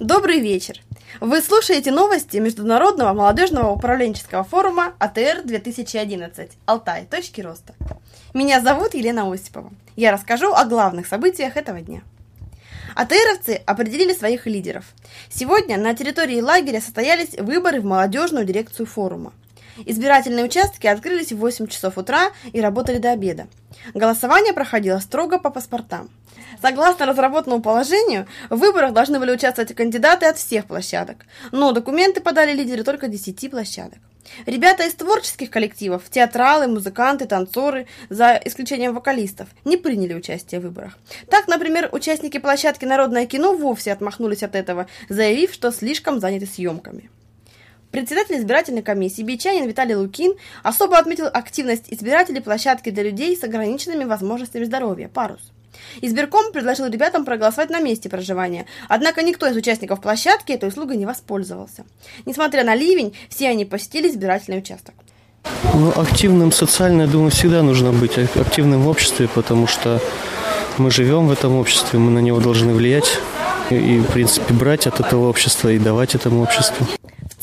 Добрый вечер! Вы слушаете новости Международного молодежного управленческого форума АТР-2011 «Алтай. Точки роста». Меня зовут Елена Осипова. Я расскажу о главных событиях этого дня. АТРовцы определили своих лидеров. Сегодня на территории лагеря состоялись выборы в молодежную дирекцию форума. Избирательные участки открылись в 8 часов утра и работали до обеда. Голосование проходило строго по паспортам. Согласно разработанному положению, в выборах должны были участвовать кандидаты от всех площадок, но документы подали лидеры только 10 площадок. Ребята из творческих коллективов, театралы, музыканты, танцоры, за исключением вокалистов, не приняли участие в выборах. Так, например, участники площадки «Народное кино» вовсе отмахнулись от этого, заявив, что слишком заняты съемками. Председатель избирательной комиссии Бичанин Виталий Лукин особо отметил активность избирателей площадки для людей с ограниченными возможностями здоровья «Парус». Избирком предложил ребятам проголосовать на месте проживания, однако никто из участников площадки этой услугой не воспользовался. Несмотря на ливень, все они посетили избирательный участок. Ну, активным социально, я думаю, всегда нужно быть активным в обществе, потому что мы живем в этом обществе, мы на него должны влиять и, в принципе, брать от этого общества и давать этому обществу.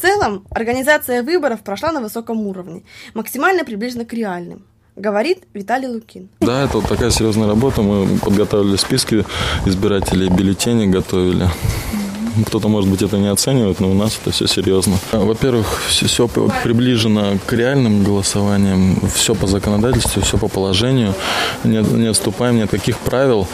В целом, организация выборов прошла на высоком уровне, максимально приближена к реальным говорит Виталий Лукин. Да, это вот такая серьезная работа. Мы подготовили списки избирателей, бюллетени готовили. Кто-то, может быть, это не оценивает, но у нас это все серьезно. Во-первых, все, все приближено к реальным голосованиям, все по законодательству, все по положению, не, не отступаем ни от каких правил.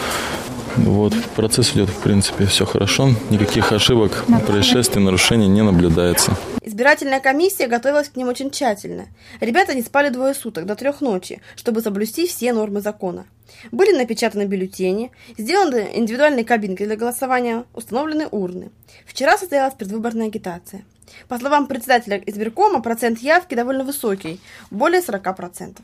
Вот, процесс идет, в принципе, все хорошо. Никаких ошибок, происшествий, нарушений не наблюдается. Избирательная комиссия готовилась к ним очень тщательно. Ребята не спали двое суток, до трех ночи, чтобы соблюсти все нормы закона. Были напечатаны бюллетени, сделаны индивидуальные кабинки для голосования, установлены урны. Вчера состоялась предвыборная агитация. По словам председателя избиркома, процент явки довольно высокий, более 40%.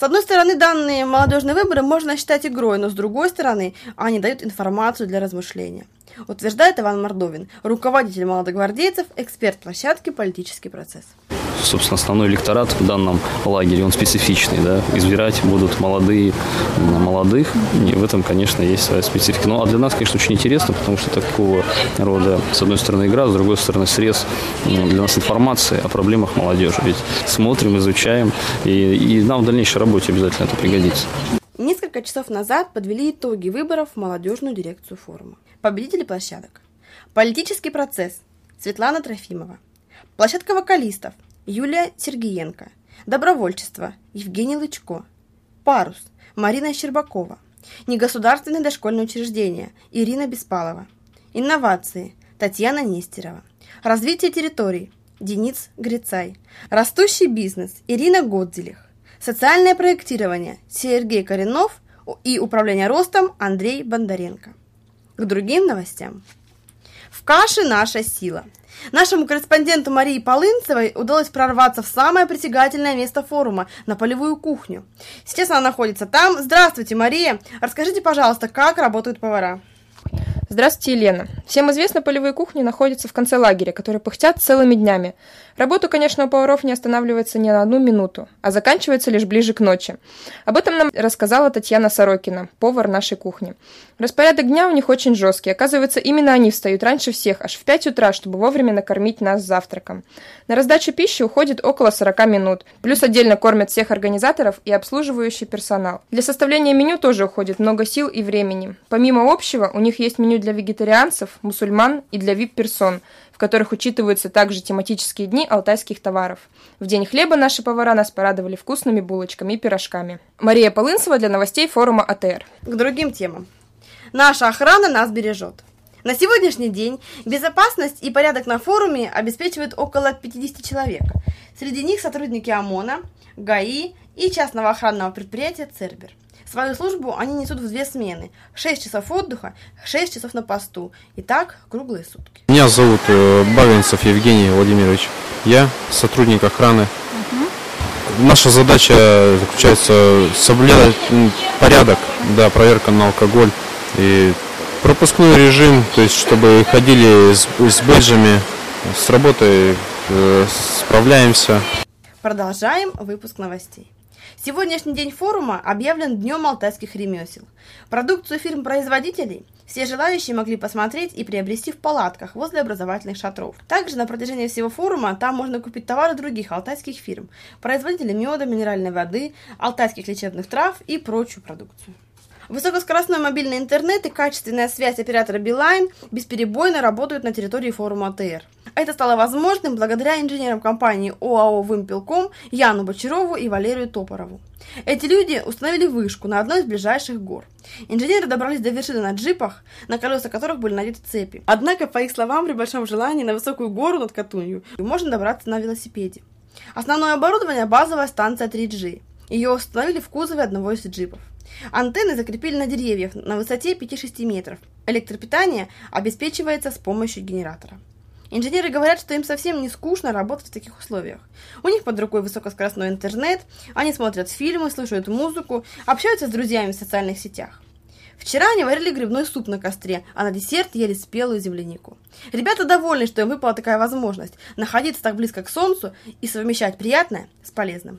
С одной стороны, данные молодежные выборы можно считать игрой, но с другой стороны, они дают информацию для размышления. Утверждает Иван Мордовин, руководитель молодогвардейцев, эксперт площадки «Политический процесс» собственно, основной электорат в данном лагере, он специфичный, да, избирать будут молодые молодых, и в этом, конечно, есть своя специфика. Ну, а для нас, конечно, очень интересно, потому что такого рода, с одной стороны, игра, с другой стороны, срез для нас информации о проблемах молодежи. Ведь смотрим, изучаем, и, и нам в дальнейшей работе обязательно это пригодится. Несколько часов назад подвели итоги выборов в молодежную дирекцию форума. Победители площадок. Политический процесс. Светлана Трофимова. Площадка вокалистов. Юлия Сергеенко. Добровольчество. Евгений Лычко. Парус. Марина Щербакова. Негосударственные дошкольные учреждения. Ирина Беспалова. Инновации. Татьяна Нестерова. Развитие территорий. Денис Грицай. Растущий бизнес. Ирина Годзелих. Социальное проектирование. Сергей Коренов и управление ростом Андрей Бондаренко. К другим новостям. В каше наша сила. Нашему корреспонденту Марии Полынцевой удалось прорваться в самое притягательное место форума, на полевую кухню. Сейчас она находится там. Здравствуйте, Мария. Расскажите, пожалуйста, как работают повара? Здравствуйте, Елена. Всем известно, полевые кухни находятся в конце лагеря, которые пыхтят целыми днями. Работа, конечно, у поваров не останавливается ни на одну минуту, а заканчивается лишь ближе к ночи. Об этом нам рассказала Татьяна Сорокина, повар нашей кухни. Распорядок дня у них очень жесткий. Оказывается, именно они встают раньше всех, аж в 5 утра, чтобы вовремя накормить нас завтраком. На раздачу пищи уходит около 40 минут. Плюс отдельно кормят всех организаторов и обслуживающий персонал. Для составления меню тоже уходит много сил и времени. Помимо общего, у них есть меню для вегетарианцев, мусульман и для вип-персон, в которых учитываются также тематические дни алтайских товаров. В день хлеба наши повара нас порадовали вкусными булочками и пирожками. Мария Полынцева для новостей форума АТР. К другим темам. Наша охрана нас бережет. На сегодняшний день безопасность и порядок на форуме обеспечивают около 50 человек. Среди них сотрудники ОМОНа, ГАИ и частного охранного предприятия «Цербер». Свою службу они несут в две смены. 6 часов отдыха, 6 часов на посту. И так круглые сутки. Меня зовут э, Бавинцев Евгений Владимирович. Я сотрудник охраны. Угу. Наша задача заключается соблюдать порядок, да, проверка на алкоголь и пропускной режим, то есть чтобы ходили с, с бейджами, с работой э, справляемся. Продолжаем выпуск новостей. Сегодняшний день форума объявлен Днем алтайских ремесел. Продукцию фирм-производителей все желающие могли посмотреть и приобрести в палатках возле образовательных шатров. Также на протяжении всего форума там можно купить товары других алтайских фирм, производителей меда, минеральной воды, алтайских лечебных трав и прочую продукцию. Высокоскоростной мобильный интернет и качественная связь оператора Билайн бесперебойно работают на территории форума АТР. Это стало возможным благодаря инженерам компании ОАО «Вымпелком» Яну Бочарову и Валерию Топорову. Эти люди установили вышку на одной из ближайших гор. Инженеры добрались до вершины на джипах, на колеса которых были надеты цепи. Однако, по их словам, при большом желании на высокую гору над Катунью можно добраться на велосипеде. Основное оборудование – базовая станция 3G. Ее установили в кузове одного из джипов. Антенны закрепили на деревьях на высоте 5-6 метров. Электропитание обеспечивается с помощью генератора. Инженеры говорят, что им совсем не скучно работать в таких условиях. У них под рукой высокоскоростной интернет, они смотрят фильмы, слушают музыку, общаются с друзьями в социальных сетях. Вчера они варили грибной суп на костре, а на десерт ели спелую землянику. Ребята довольны, что им выпала такая возможность находиться так близко к солнцу и совмещать приятное с полезным.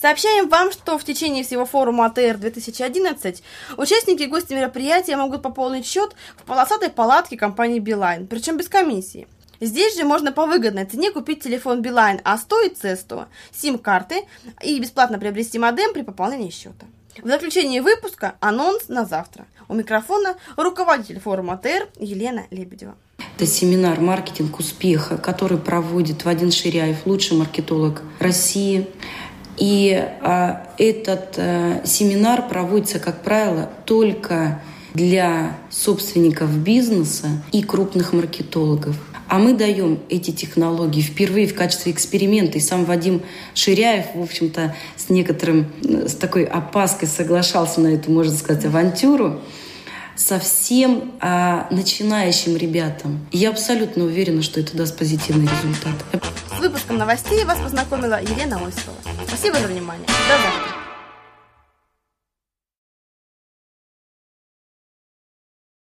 Сообщаем вам, что в течение всего форума АТР 2011 участники и гости мероприятия могут пополнить счет в полосатой палатке компании Билайн, причем без комиссии. Здесь же можно по выгодной цене купить телефон Билайн А100 и С100, сим-карты и бесплатно приобрести модем при пополнении счета. В заключении выпуска анонс на завтра. У микрофона руководитель форума АТР Елена Лебедева. Это семинар «Маркетинг успеха», который проводит Вадим Ширяев, лучший маркетолог России. И а, этот а, семинар проводится, как правило, только для собственников бизнеса и крупных маркетологов. А мы даем эти технологии впервые в качестве эксперимента. И сам Вадим Ширяев, в общем-то, с некоторым, с такой опаской соглашался на эту, можно сказать, авантюру совсем а, начинающим ребятам. Я абсолютно уверена, что это даст позитивный результат. С выпуском новостей вас познакомила Елена Осипова. Спасибо за внимание. До завтра.